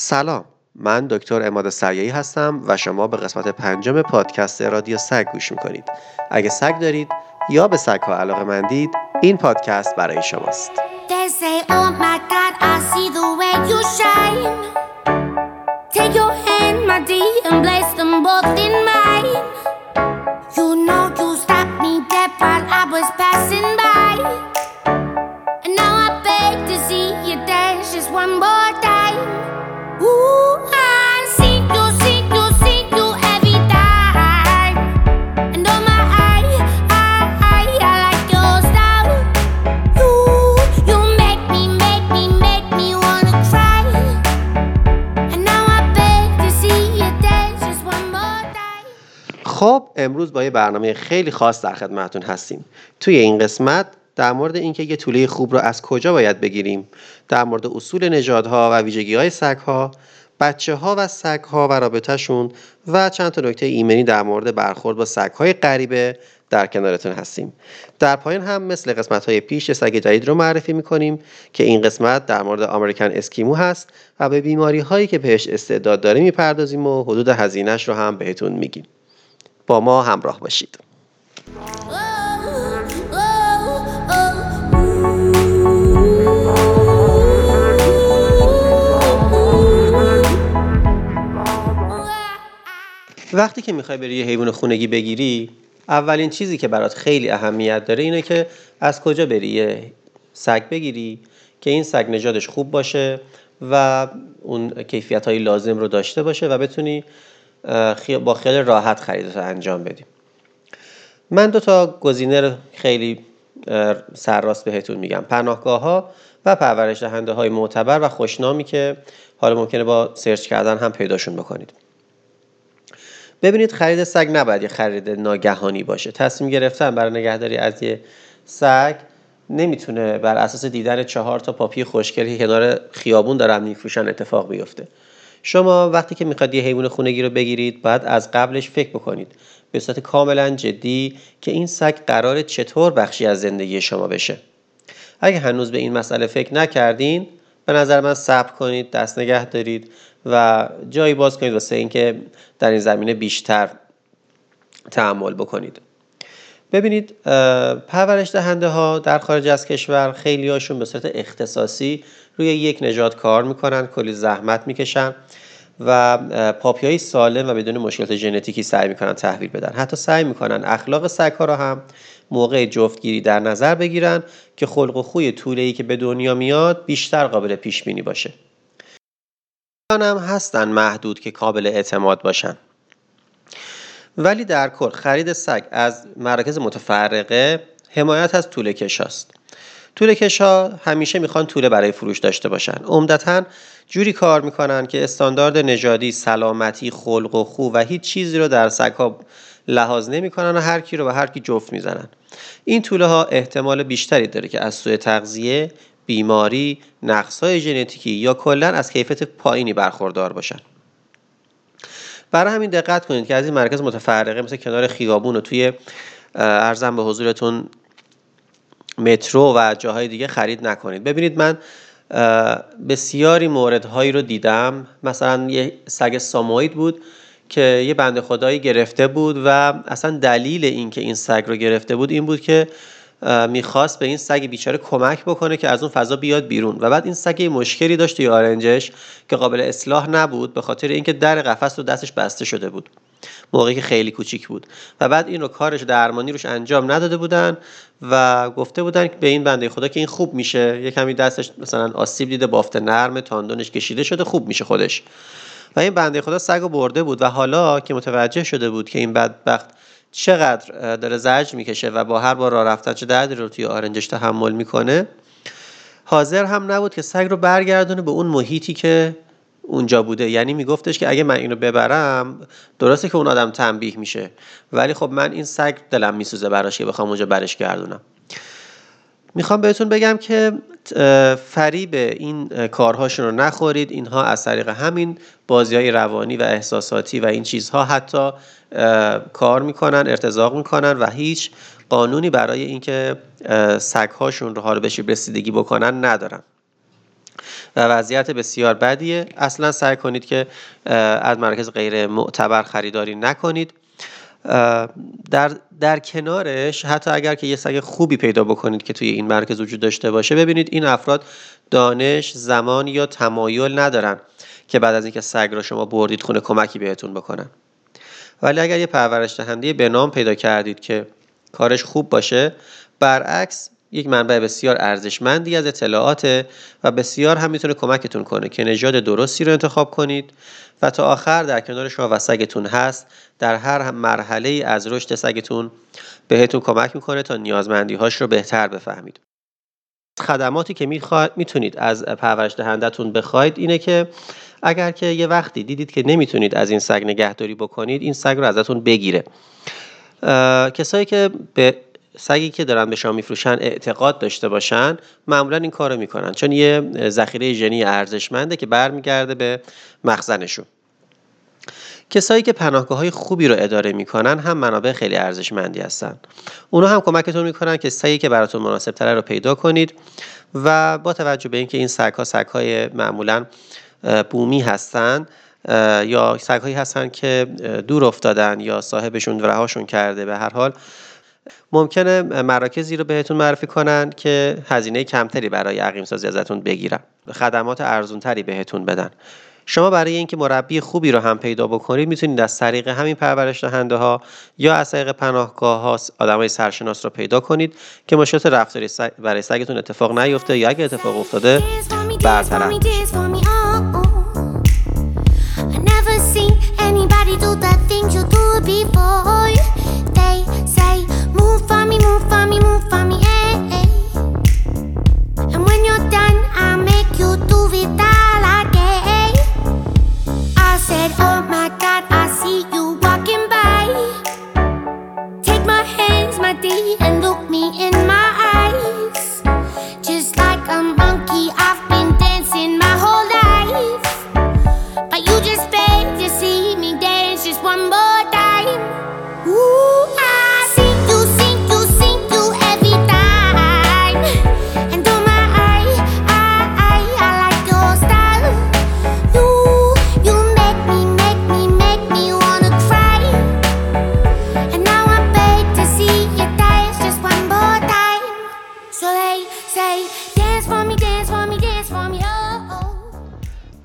سلام من دکتر اماد سریعی هستم و شما به قسمت پنجم پادکست رادیو سگ گوش می‌کنید اگه سگ دارید یا به سگ ها علاقه مندید این پادکست برای شماست. خب امروز با یه برنامه خیلی خاص در خدمتتون هستیم. توی این قسمت در مورد اینکه یه توله خوب رو از کجا باید بگیریم در مورد اصول نژادها و ویژگی های سگها بچه ها و سگ ها و رابطهشون و چند تا نکته ایمنی در مورد برخورد با سگ های غریبه در کنارتون هستیم. در پایین هم مثل قسمت های پیش سگ جدید رو معرفی می‌کنیم که این قسمت در مورد آمریکن اسکیمو هست و به بیماری هایی که بهش استعداد داره می‌پردازیم و حدود هزینهش رو هم بهتون میگیم. با ما همراه باشید. وقتی که می‌خوای بری یه حیوان خونگی بگیری اولین چیزی که برات خیلی اهمیت داره اینه که از کجا بری یه سگ بگیری که این سگ نژادش خوب باشه و اون کیفیت های لازم رو داشته باشه و بتونی با خیال راحت خریدت رو انجام بدی من دو تا گزینه رو خیلی سرراست بهتون میگم. پناهگاه ها و پرورش دهنده های معتبر و خوشنامی که حالا ممکنه با سرچ کردن هم پیداشون بکنید. ببینید خرید سگ نباید یه خرید ناگهانی باشه. تصمیم گرفتن برای نگهداری از یه سگ نمی‌تونه بر اساس دیدن چهار تا پاپی خوشگلی که کنار خیابون دارن میفروشن اتفاق بیفته. شما وقتی که می‌خواد یه حیوان خونگی رو بگیرید باید از قبلش فکر بکنید. به صورت کاملا جدی که این سگ قرار چطور بخشی از زندگی شما بشه. اگه هنوز به این مسئله فکر نکردین به نظر من صبر کنید دست نگه دارید و جایی باز کنید واسه اینکه در این زمینه بیشتر تحمل بکنید. ببینید پرورش دهنده ها در خارج از کشور خیلی هاشون به صورت اختصاصی روی یک نژاد کار می‌کنن کلی زحمت می‌کشن و پاپی های سالم و بدون مشکلات ژنتیکی سعی می‌کنن تحویل بدن. حتی سعی می‌کنن اخلاق سگ ها را هم موقع جفتگیری در نظر بگیرن که خلق و خوی طوله ای که به دنیا میاد بیشتر قابل پیش بینی باشه. هم هستن محدود که قابل اعتماد باشن. ولی در کل خرید سگ از مراکز متفرقه حمایت از طول کشاست. طول کشا همیشه می‌خوان طوله برای فروش داشته باشن. عمدتا جوری کار می‌کنن که استاندارد نژادی سلامتی خلق و خو و هیچ چیزی رو در سگها لحاظ نمی‌کنن و هر کی رو به هر کی جفت می‌زنن. این طوله ها احتمال بیشتری داره که از سوء تغذیه بیماری نقصهای ژنتیکی یا کلا از کیفیت پایینی برخوردار باشن. برای همین دقت کنید که از این مرکز متفرقه مثل کنار خیابون و توی ارزم به حضورتون مترو و جاهای دیگه خرید نکنید. ببینید من بسیاری موردهایی رو دیدم. مثلا یه سگ ساموئید بود که یه بنده خدایی گرفته بود و اصلا دلیل این که این سگ رو گرفته بود این بود که می‌خواست به این سگ بیچاره کمک بکنه که از اون فضا بیاد بیرون. و بعد این سگ مشکلی داشت توی آرنجش که قابل اصلاح نبود به خاطر اینکه در قفس رو دستش بسته شده بود. موقعی که خیلی کوچیک بود. و بعد این کارش درمانی روش انجام نداده بودن و گفته بودن به این بنده خدا که این خوب میشه. یه کمی دستش مثلا آسیب دیده بافت نرم تاندونش کشیده شده خوب میشه خودش. و این بنده خدا سگ رو برده بود و حالا که متوجه شده بود که این بدبخت چقدر داره زجر می‌کشه و با هر بار راه رفتن چه دردی رو توی آرنجش تحمل می‌کنه حاضر هم نبود که سگ رو برگردونه به اون محیطی که اونجا بوده. یعنی میگفتش که اگه من اینو ببرم درسته که اون آدم تنبیه میشه. ولی خب من این سگ دلم میسوزه براش که بخوام اونجا برش گردونم. می‌خوام بهتون بگم که فریب این کارهاشون رو نخورید. اینها از طریق همین بازی های روانی و احساساتی و این چیزها حتی کار می‌کنن ارتزاق می‌کنن و هیچ قانونی برای اینکه سگهاشون رو حال بهش رسیدگی بکنن ندارن. و وضعیت بسیار بدیه. اصلا سعی کنید که از مراکز غیر معتبر خریداری نکنید. در, در کنارش حتی اگر که یه سگ خوبی پیدا بکنید که توی این مرکز وجود داشته باشه ببینید این افراد دانش زمان یا تمایل ندارن که بعد از اینکه سگ را شما بردید خونه کمکی بهتون بکنن. ولی اگر یه پرورش دهنده به نام پیدا کردید که کارش خوب باشه برعکس یک منبع بسیار ارزشمندی از اطلاعات و بسیار هم می‌تونه کمکتون کنه که نژاد درستی رو انتخاب کنید و تا آخر در کنار شما و سگتون هست در هر مرحله از رشد سگتون بهتون کمک می‌کنه تا نیازمندی هاش رو بهتر بفهمید. خدماتی که می‌تونید از پرورش دهندتون بخواید اینه که اگر که یه وقتی دیدید که نمی‌تونید از این سگ نگهداری بکنید این سگ رو ازتون بگیره. کسایی که به سگی که دارن به شما میفروشن اعتقاد داشته باشن معمولا این کارو می‌کنن. چون یه ذخیره ژنی ارزشمنده که برمیگرده به مخزنشون. کسایی که پناهگاه های خوبی رو اداره می‌کنن هم منابع خیلی ارزشمندی هستن. اونا هم کمکتون می‌کنن که سگی که براتون مناسب تره رو پیدا کنید و با توجه به اینکه این سگ ها سگ های معمولا بومی هستند یا سگ هایی هستن که دور افتادن یا صاحبشون رهاشون کرده به هر حال ممکنه مراکزی رو بهتون معرفی کنن که هزینه کمتری برای عقیم سازی ازتون بگیرن. خدمات ارزونتری بهتون بدن. شما برای اینکه مربی خوبی رو هم پیدا بکنید می‌تونید از طریق همین پرورش دهنده ها یا از طریق پناهگاه ها آدمای سرشناس رو پیدا کنید که مشکلات رفتاری برای سگتون اتفاق نیفته یا اگه اتفاق افتاده برطرف Vital.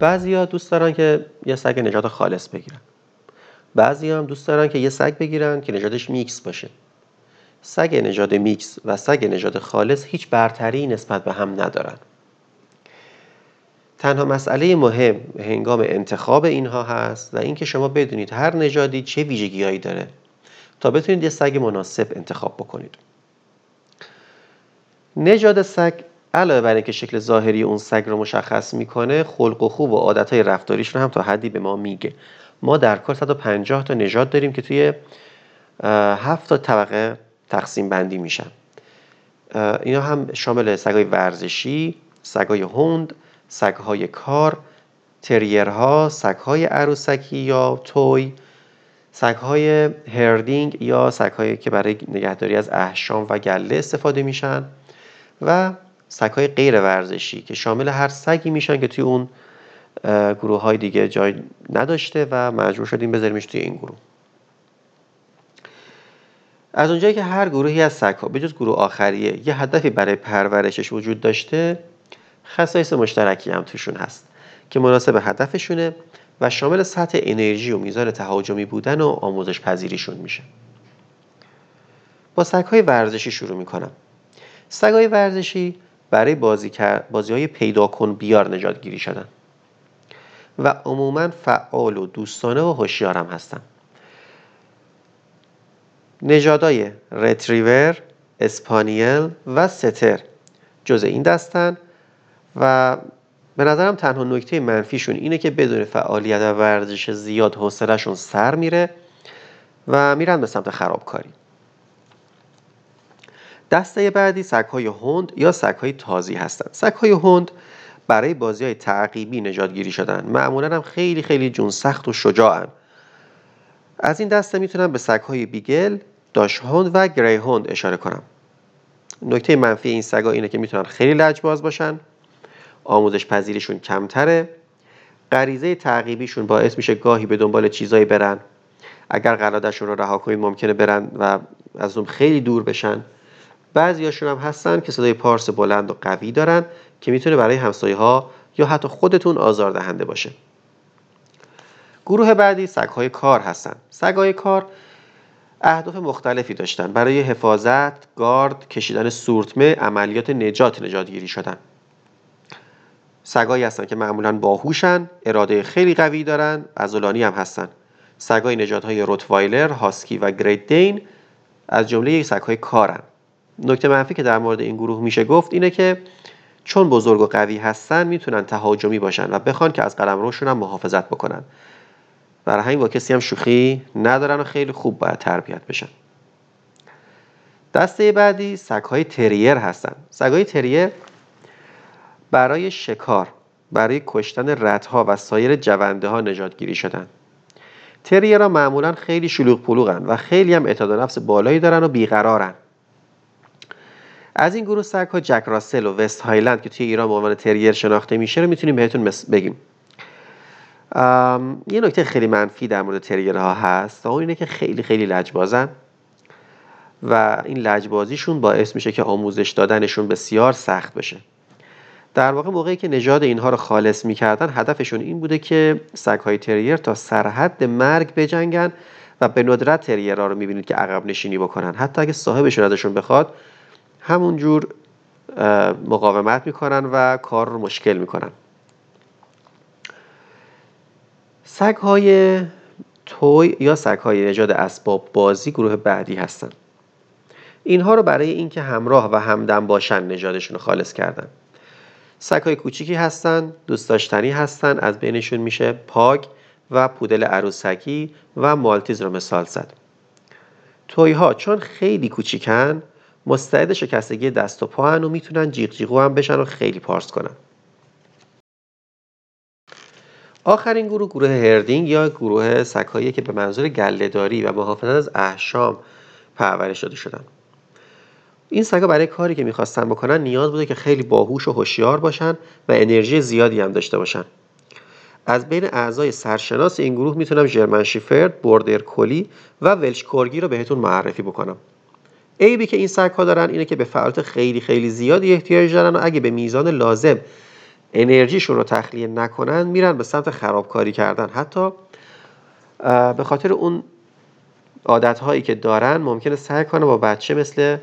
بعضیا دوست دارن که یه سگ نژاد خالص بگیرن. بعضی هم دوست دارن که یه سگ بگیرن که نژادش میکس باشه. سگ نژاد میکس و سگ نژاد خالص هیچ برتری نسبت به هم ندارن. تنها مسئله مهم هنگام انتخاب اینها هست و اینکه شما بدونید هر نژادی چه ویژگیهایی داره تا بتونید یه سگ مناسب انتخاب بکنید. نژاد سگ علاوه بر اینکه شکل ظاهری اون سگ رو مشخص می‌کنه خلق و خوب و عادتهای رفتاریش رو هم تا حدی به ما میگه. ما در کل 150 تا نژاد داریم که توی هفت تا طبقه تقسیم بندی میشن. اینا هم شامل سگای ورزشی، سگای هوند، سگهای کار، تریرها، سگهای عروسکی یا توی، سگهای هردینگ یا سگهایی که برای نگهداری از احشام و گله استفاده میشن و سگهای غیر ورزشی که شامل هر سگی میشن که توی اون گروه های دیگه جای نداشته و مجبور شدیم بذاریمش توی این گروه. از اونجایی که هر گروهی از سگ ها جز گروه آخریه یه هدفی برای پرورشش وجود داشته خصایص مشترکی هم توشون هست که مناسب هدفشونه و شامل سطح انرژی و میزان تهاجمی بودن و آموزش پذیریشون میشه. با سگ های ورزشی شروع می‌کنم. سگ های ورزشی برای بازی, بازی های پیدا کن بیار نجات گیری شدن. و عموما فعال و دوستانه و هوشیار هم هستن نژادهای رتریور، اسپانیل و ستر جز این دستن و به نظرم تنها نکته منفیشون اینه که بدون فعالیت و ورزش زیاد حوصلهشون سر میره و میرن به سمت خرابکاری. دسته بعدی سگهای هند یا سگهای تازی هستند. سگهای هند برای بازی های تعقیبی نجات گیری شدن معمولا هم خیلی خیلی جون سخت و شجاعن از این دسته می‌تونم به سگهای بیگل داش هند و گری هند اشاره کنم. نکته منفی این سگا اینه که می‌تونن خیلی لجباز باشن. آموزش پذیریشون کمتره. غریزه تعقیبیشون باعث میشه گاهی به دنبال چیزایی برن. اگر قلادشون رو رها کنید ممکنه برن و از اون خیلی دور بشن. بعضیاشون هم هستن که صدای پارس بلند و قوی دارن که می‌تونه برای همسایه ها یا حتی خودتون آزاردهنده باشه. گروه بعدی سگهای کار هستن. سگهای کار اهداف مختلفی داشتن. برای حفاظت، گارد، کشیدن سورتمه، عملیات نجات نجاتگیری شدن. سگایی هستن که معمولا باهوشن، اراده خیلی قوی دارن، عضلانی هم هستن. سگای نجات های روتوایلر، هاسکی و گریت دین از جمله سگهای کارن. نکته منفی که در مورد این گروه میشه گفت اینه که چون بزرگ و قوی هستن می‌تونن تهاجمی باشن و بخوان که از روشون هم محافظت بکنن. برای همین با کسی هم شوخی ندارن و خیلی خوب باید تربیت بشن. دسته بعدی سگهای تریر هستن. سگهای تریر برای شکار برای کشتن ردها و سایر جونده ها نجات گیری شدن. تریرها معمولا خیلی شلوغ پلوغن و خیلی هم اعتاد نفس بالایی دارن و بیقرارن. از این گروه سگ ها جک راسل و وست هایلند که توی ایران به عنوان تریر شناخته میشه رو می‌تونیم بهتون بگیم. یه نکته خیلی منفی در مورد تریرها هست و اینه که خیلی خیلی لجبازن و این لجبازیشون باعث میشه که آموزش دادنشون بسیار سخت بشه. در واقع موقعی که نژاد اینها رو خالص می‌کردن هدفشون این بوده که سگهای تریر تا سرحد مرگ بجنگن و به ندرت تریرها رو می‌بینید که عقب نشینی بکنن. حتی اگه صاحبشون ازشون بخواد همونجور مقاومت می‌کنن و کار رو مشکل می‌کنن. سگ های توی یا سگ های نژاد اسباب بازی گروه بعدی هستن. اینها رو برای اینکه همراه و همدم باشن نژادشون رو خالص کردن. سگ های کوچیکی هستن دوست داشتنی هستن از بینشون میشه پاگ و پودل عروسکی و مالتیز رو مثال زد. توی ها چون خیلی کوچیکن مستعد شکستگی دست و پا و می‌تونن جیغ جیغو هم بشن و خیلی پارس کنن. آخرین گروه گروه هردینگ یا گروه سگهایی که به منظور گلهداری و محافظت از احشام پرورش داده شدن. این سگا برای کاری که می‌خواستن بکنن نیاز بوده که خیلی باهوش و هوشیار باشن و انرژی زیادی هم داشته باشن. از بین اعضای سرشناس این گروه می‌تونم ژرمن شیفرد، بوردر کلی و ولش کورگی رو بهتون معرفی بکنم. عیبی که این سگ ها دارن اینه که به فعالیت خیلی خیلی زیادی احتیاج دارن و اگه به میزان لازم انرژیشون رو تخلیه نکنن میرن به سمت خرابکاری کردن. حتی به خاطر اون عادت هایی که دارن ممکنه سعی کنه با بچه مثل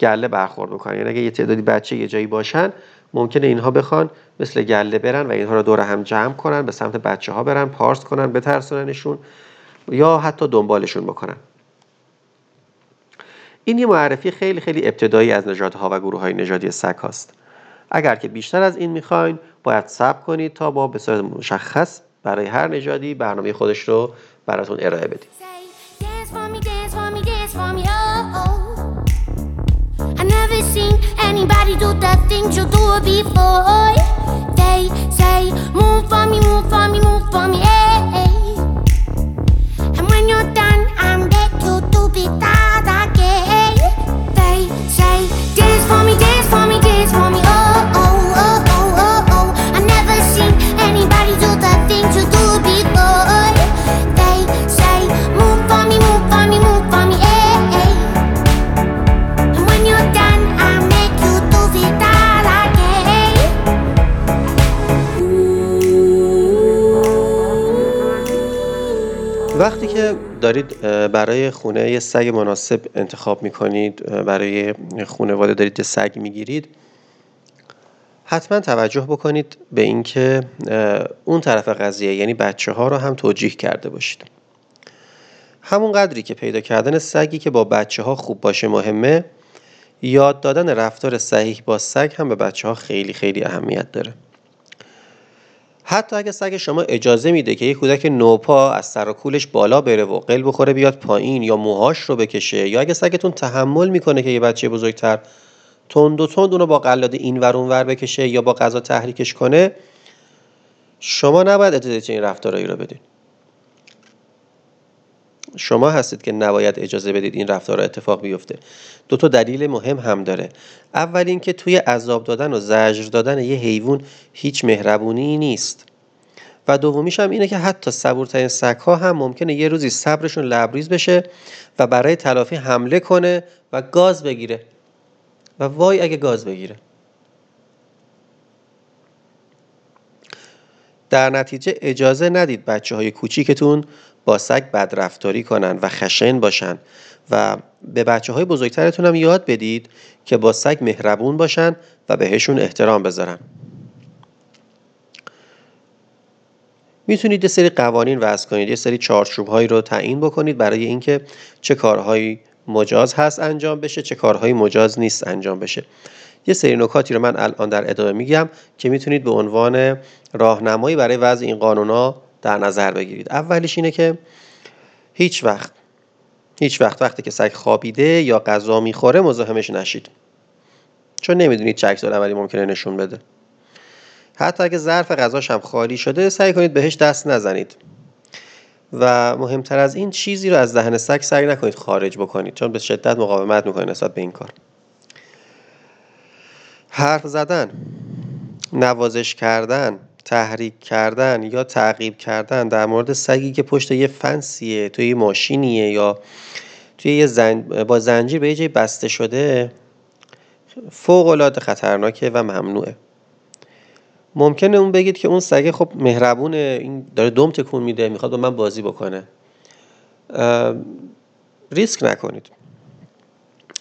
گله برخورد بکنن. یعنی اگه یه تعدادی بچه یه جایی باشن ممکنه اینها بخوان مثل گله برن و اینها رو دور هم جمع کنن به سمت بچه ها برن پارس کنن بترسوننشون یا حتی دنبالشون بکنن. این یه معرفی خیلی خیلی ابتدایی از نژادها و گروه های نژادی سگ هاست. اگر که بیشتر از این می‌خواین باید صبر کنید تا با به صورت مشخص برای هر نژادی برنامه خودش رو براتون ارائه بدیم. که دارید برای خونه یه سگ مناسب انتخاب می‌کنید برای خونواده دارید یه سگ می‌گیرید. حتما توجه بکنید به اینکه اون طرف قضیه یعنی بچه ها رو هم توجیه کرده باشید. همون قدری که پیدا کردن سگی که با بچه ها خوب باشه مهمه یاد دادن رفتار صحیح با سگ هم به بچه ها خیلی خیلی اهمیت داره. حتی اگه سگ شما اجازه میده که یک کودک نوپا از سر و کولش بالا بره و قل بخوره بیاد پایین یا موهاش رو بکشه یا اگه سگتون تحمل می‌کنه که یه بچه بزرگتر تند و تند اونو با قلاد این ور ور بکشه یا با غذا تحریکش کنه شما نباید اجازه این رفتارهایی رو بدین. شما هستید که نباید اجازه بدید این رفتار اتفاق بیفته. دو تا دلیل مهم هم داره. اول اینکه توی عذاب دادن و زجر دادن یه حیوان هیچ مهربونی نیست. و دومیش هم اینه که حتی صبورترین سگها هم ممکنه یه روزی صبرشون لبریز بشه و برای تلافی حمله کنه و گاز بگیره. و وای اگه گاز بگیره. در نتیجه اجازه ندید بچه های کوچیکتون با سگ بدرفتاری کنن و خشن باشن. و به بچه های بزرگترتون هم یاد بدید که با سگ مهربون باشن و بهشون احترام بذارن. می‌تونید یه سری قوانین وضع کنید یه سری چارچوب هایی رو تعیین بکنید برای اینکه چه کارهایی مجاز هست انجام بشه چه کارهایی مجاز نیست انجام بشه. یه سری نکاتی رو من الان در ادامه میگم که می‌تونید به عنوان راهنمایی برای وضع این قانونا در نظر بگیرید. اولیش اینه که هیچ وقت هیچ وقت وقتی که سگ خوابیده یا غذا می‌خوره مزاحمش نشید. چون نمی‌دونید چه عکس اولی ممکنه نشون بده. حتی اگه ظرف غذاش هم خالی شده سعی کنید بهش دست نزنید. و مهمتر از این چیزی رو از دهن سگ سعی نکنید خارج بکنید چون به شدت مقاومت می‌کنید نسبت به این کار. حرف زدن نوازش کردن تحریک کردن یا تعقیب کردن در مورد سگی که پشت یه فنسیه توی یه ماشینیه یا توی یه زن... با زنجیر به یه جای بسته شده فوق العاده خطرناکه و ممنوعه. ممکنه اون بگید که اون سگه خب مهربونه این داره دم تکون میده می‌خواد با من بازی بکنه. ریسک نکنید.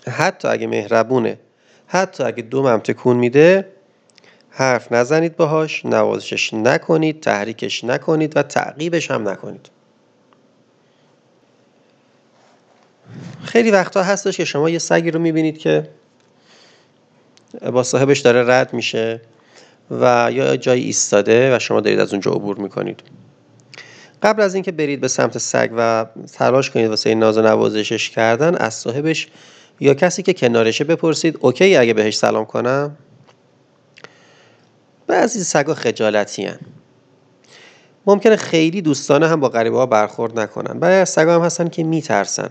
حتی اگه مهربونه حتی اگه دومم تکون میده حرف نزنید باهاش نوازشش نکنید تحریکش نکنید و تعقیبش هم نکنید. خیلی وقتا هستش که شما یه سگی رو می‌بینید که با صاحبش داره رد میشه و یا جایی ایستاده و شما دارید از اونجا عبور می‌کنید. قبل از اینکه برید به سمت سگ و تلاش کنید واسه ناز و نوازشش کردن از صاحبش یا کسی که کنارشه بپرسید اوکی اگه بهش سلام کنم؟ بعضی سگا خجالتی هن. ممکنه خیلی دوستانه هم با غریبه ها برخورد نکنن بعضی سگا هم هستن که میترسن.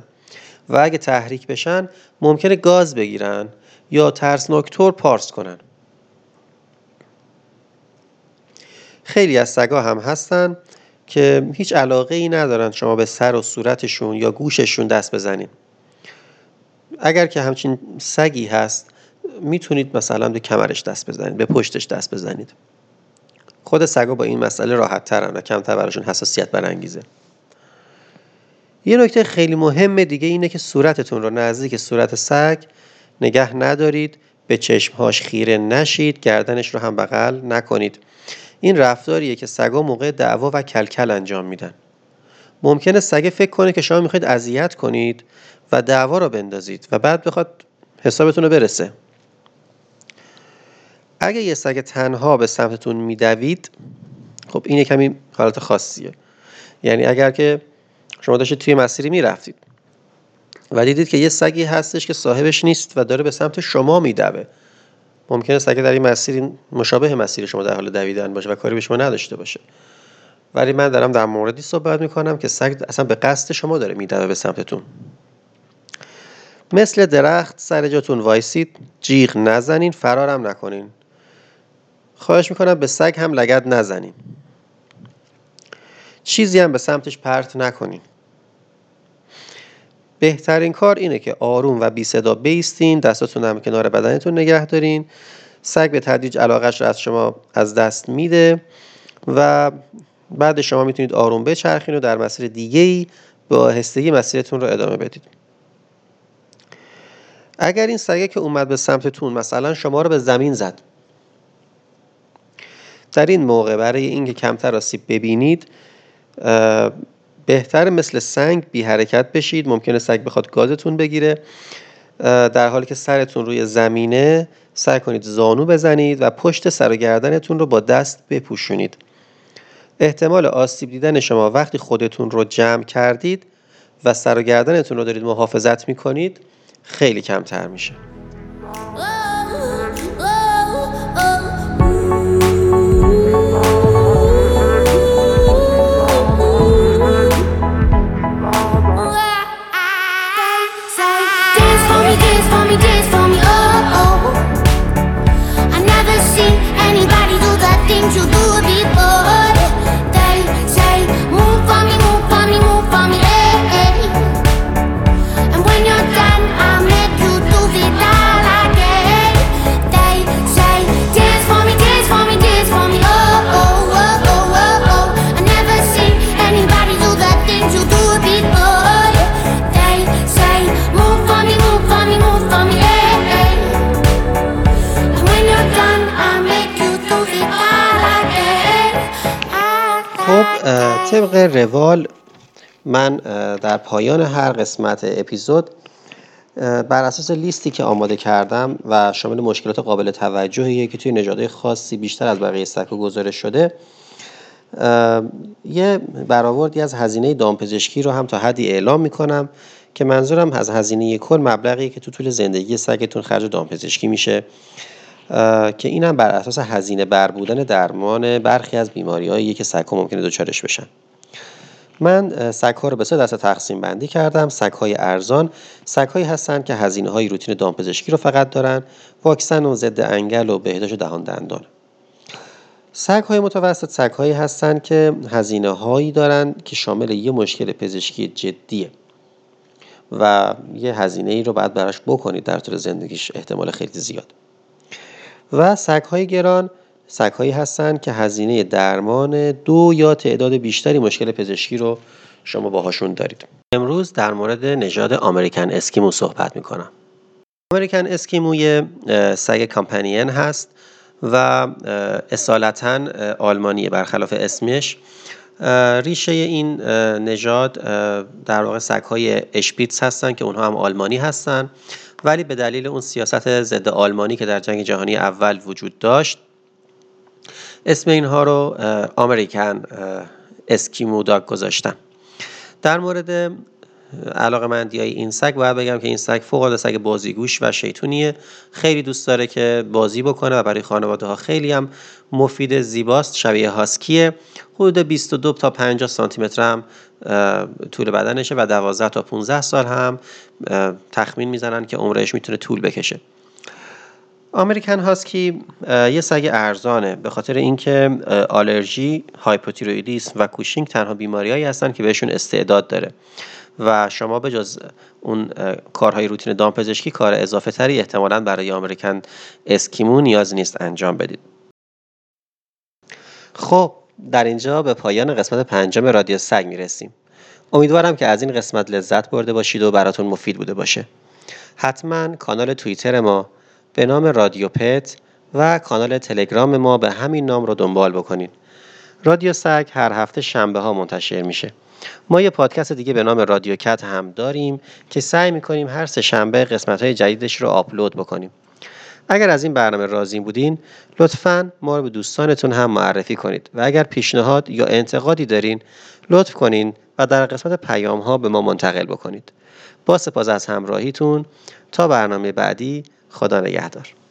و اگه تحریک بشن ممکنه گاز بگیرن یا ترسناکتور پارس کنن. خیلی از سگا هم هستن که هیچ علاقه ای ندارن شما به سر و صورتشون یا گوششون دست بزنید اگر که همچین سگی هست می‌تونید مثلا به کمرش دست بزنید به پشتش دست بزنید. خود سگا با این مسئله راحت ترن و کمتر براشون حساسیت برانگیزه. یه نکته خیلی مهم دیگه اینه که صورتتون رو نزدیک صورت سگ نگه ندارید به چشمهاش خیره نشید گردنش رو هم بغل نکنید. این رفتاریه که سگا موقع دعوا و کلکل انجام میدن. ممکنه سگه فکر کنه که شما می‌خواید اذیت کنید و دعوا رو بندازید و بعد بخواد حسابتون رو برسه. اگه یه سگ تنها به سمتتون میدوید خب این کمی حالت خاصیه. یعنی اگر که شما داشتید توی مسیری می‌رفتید و دیدید که یه سگی هستش که صاحبش نیست و داره به سمت شما میدوه ممکنه سگ در این مسیر مشابه مسیر شما در حال دویدن باشه و کاری به شما نداشته باشه. ولی من دارم در موردی صحبت می‌کنم که سگ اصلا به قصد شما داره میدوه به سمتتون. مثل درخت سر جاتون وایسید جیغ نزنین فرارم نکنین. خواهش می‌کنم به سگ هم لگد نزنین. چیزی هم به سمتش پرت نکنین. بهترین کار اینه که آروم و بی صدا بیستین دستاتون هم کنار بدنتون نگه دارین. سگ به تدریج علاقش رو از شما از دست میده و بعد شما می‌تونید آروم بچرخین و در مسیر دیگه ای به آهستگی مسیرتون رو ادامه بدید. اگر این سگه که اومد به سمتتون مثلا شما رو به زمین زد در این موقع برای اینکه کمتر آسیب ببینید بهتر مثل سنگ بی حرکت بشید. ممکنه سگ بخواد گازتون بگیره. در حالی که سرتون روی زمینه سعی کنید زانو بزنید و پشت سر و گردنتون رو با دست بپوشونید. احتمال آسیب دیدن شما وقتی خودتون رو جمع کردید و سر و گردنتون رو دارید محافظت می‌کنید خیلی کمتر میشه. خب طبق روال من در پایان هر قسمت اپیزود بر اساس لیستی که آماده کردم و شامل مشکلات قابل توجهیه که توی نژادهای خاصی بیشتر از بقیه سگ‌ها گزارش شده یه برآوردی از هزینه دامپزشکی رو هم تا حدی اعلام می‌کنم که منظورم از هزینه کل مبلغی که تو طول زندگی سگتون خرج دامپزشکی میشه. که اینم بر اساس هزینه بر بودن درمان برخی از بیماریهایی که سگ‌ها ممکنه دچارش بشن. من سگ‌ها رو به سه دسته تقسیم بندی کردم. سگ‌های ارزان. سگ‌هایی هستند که هزینه های روتین دامپزشکی رو فقط دارن واکسن و ضد انگل و بهداشت دهان دندان. سگ‌های متوسط سگ‌هایی هستند که هزینه هایی دارن که شامل یه مشکل پزشکی جدیه و یه هزینه ای رو باید براش بکنید در طول زندگیش احتمال خیلی زیاد. و سگ‌های گران سگ‌هایی هستند که هزینه درمان دو یا تعداد بیشتری مشکل پزشکی رو شما باهاشون دارید. امروز در مورد نژاد آمریکن اسکیمو صحبت می‌کنم. آمریکن اسکیمو یه سگ کامپنین هست و اصالتا آلمانیه. برخلاف اسمش ریشه این نژاد در واقع سگ‌های اشپیتس هستن که اونها هم آلمانی هستن ولی به دلیل اون سیاست ضد آلمانی که در جنگ جهانی اول وجود داشت اسم اینها رو آمریکن اسکیمو داگ گذاشتن. در مورد علاقه مندی های این سگ. باید بگم که این سگ فوق العاده سگ بازیگوش و شیطونیه. خیلی دوست داره که بازی بکنه و برای خانواده ها خیلی هم مفید زیباست شبیه هاسکیه. حدود 22 تا 50 سانتی متر هم طول بدنشه و 12 تا 15 سال هم تخمین می‌زنن که عمرش می‌تونه طول بکشه. آمریکن هاسکی یه سگ ارزانه. به خاطر اینکه آلرژی، هایپوتیرویدیسم و کوشینگ تنها بیماریهایی هستن که بهشون استعداد داره. و شما به جز اون کارهای روتین دامپزشکی کار اضافه تری احتمالا برای آمریکن اسکیمو نیاز نیست انجام بدید. خب در اینجا به پایان قسمت پنجم رادیو سگ می‌رسیم. امیدوارم که از این قسمت لذت برده باشید و براتون مفید بوده باشه. حتما کانال توییتر ما به نام رادیو پت و کانال تلگرام ما به همین نام رو دنبال بکنید. رادیو سگ هر هفته شنبه ها منتشر میشه. ما یه پادکست دیگه به نام رادیو کت هم داریم که سعی می‌کنیم هر سه شنبه قسمت های جدیدش رو آپلود بکنیم. اگر از این برنامه راضی بودین لطفا ما رو به دوستانتون هم معرفی کنید و اگر پیشنهاد یا انتقادی دارین لطف کنین و در قسمت پیام ها به ما منتقل بکنید. با سپاس از همراهیتون تا برنامه بعدی خدا نگهدار.